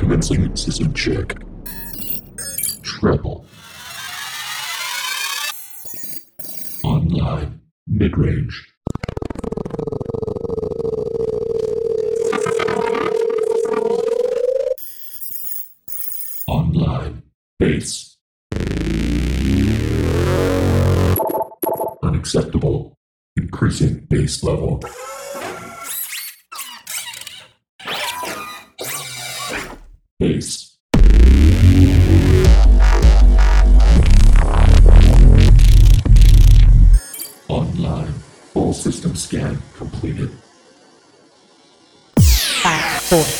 Commencing system check. Treble. Online. Mid-range. Online. Bass. Unacceptable. Increasing bass level. Pastor.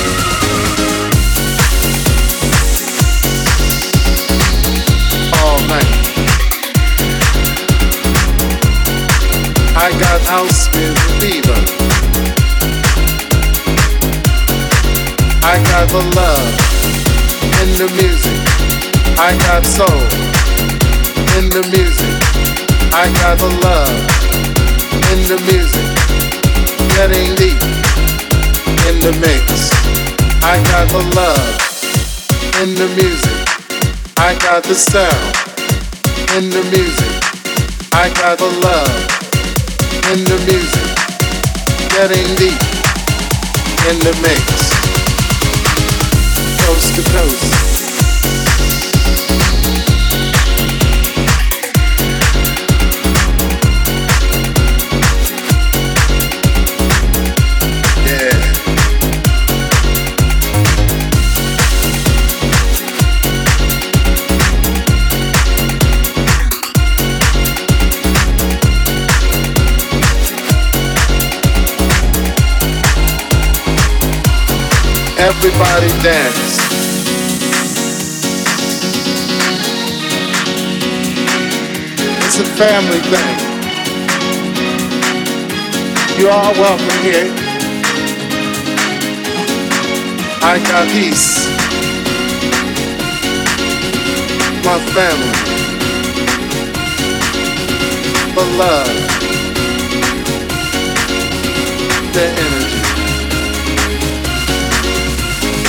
House with fever. I got the love in the music. I got soul in the music. I got the love in the music. Getting deep in the mix. I got the love in the music. I got the sound in the music. I got the love in the music. Getting deep in the mix. Coast to coast. Everybody dance. It's a family thing. You are welcome here. I got peace. My family. The love. The energy.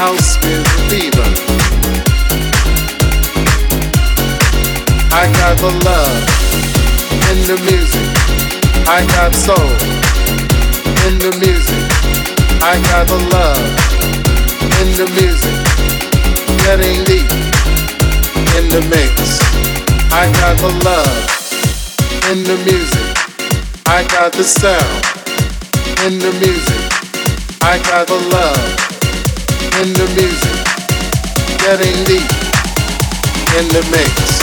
house with fever. I got the love in the music. I got soul in the music. I got the love in the music. Getting deep in the mix. I got the love in the music. I got the sound in the music. I got the love in the music. Getting deep in the mix.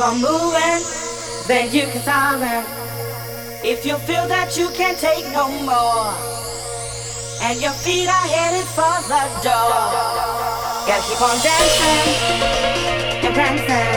On moving, then you can solve it. If you feel that you can't take no more, and your feet are headed for the door, gotta keep on dancing and prancing,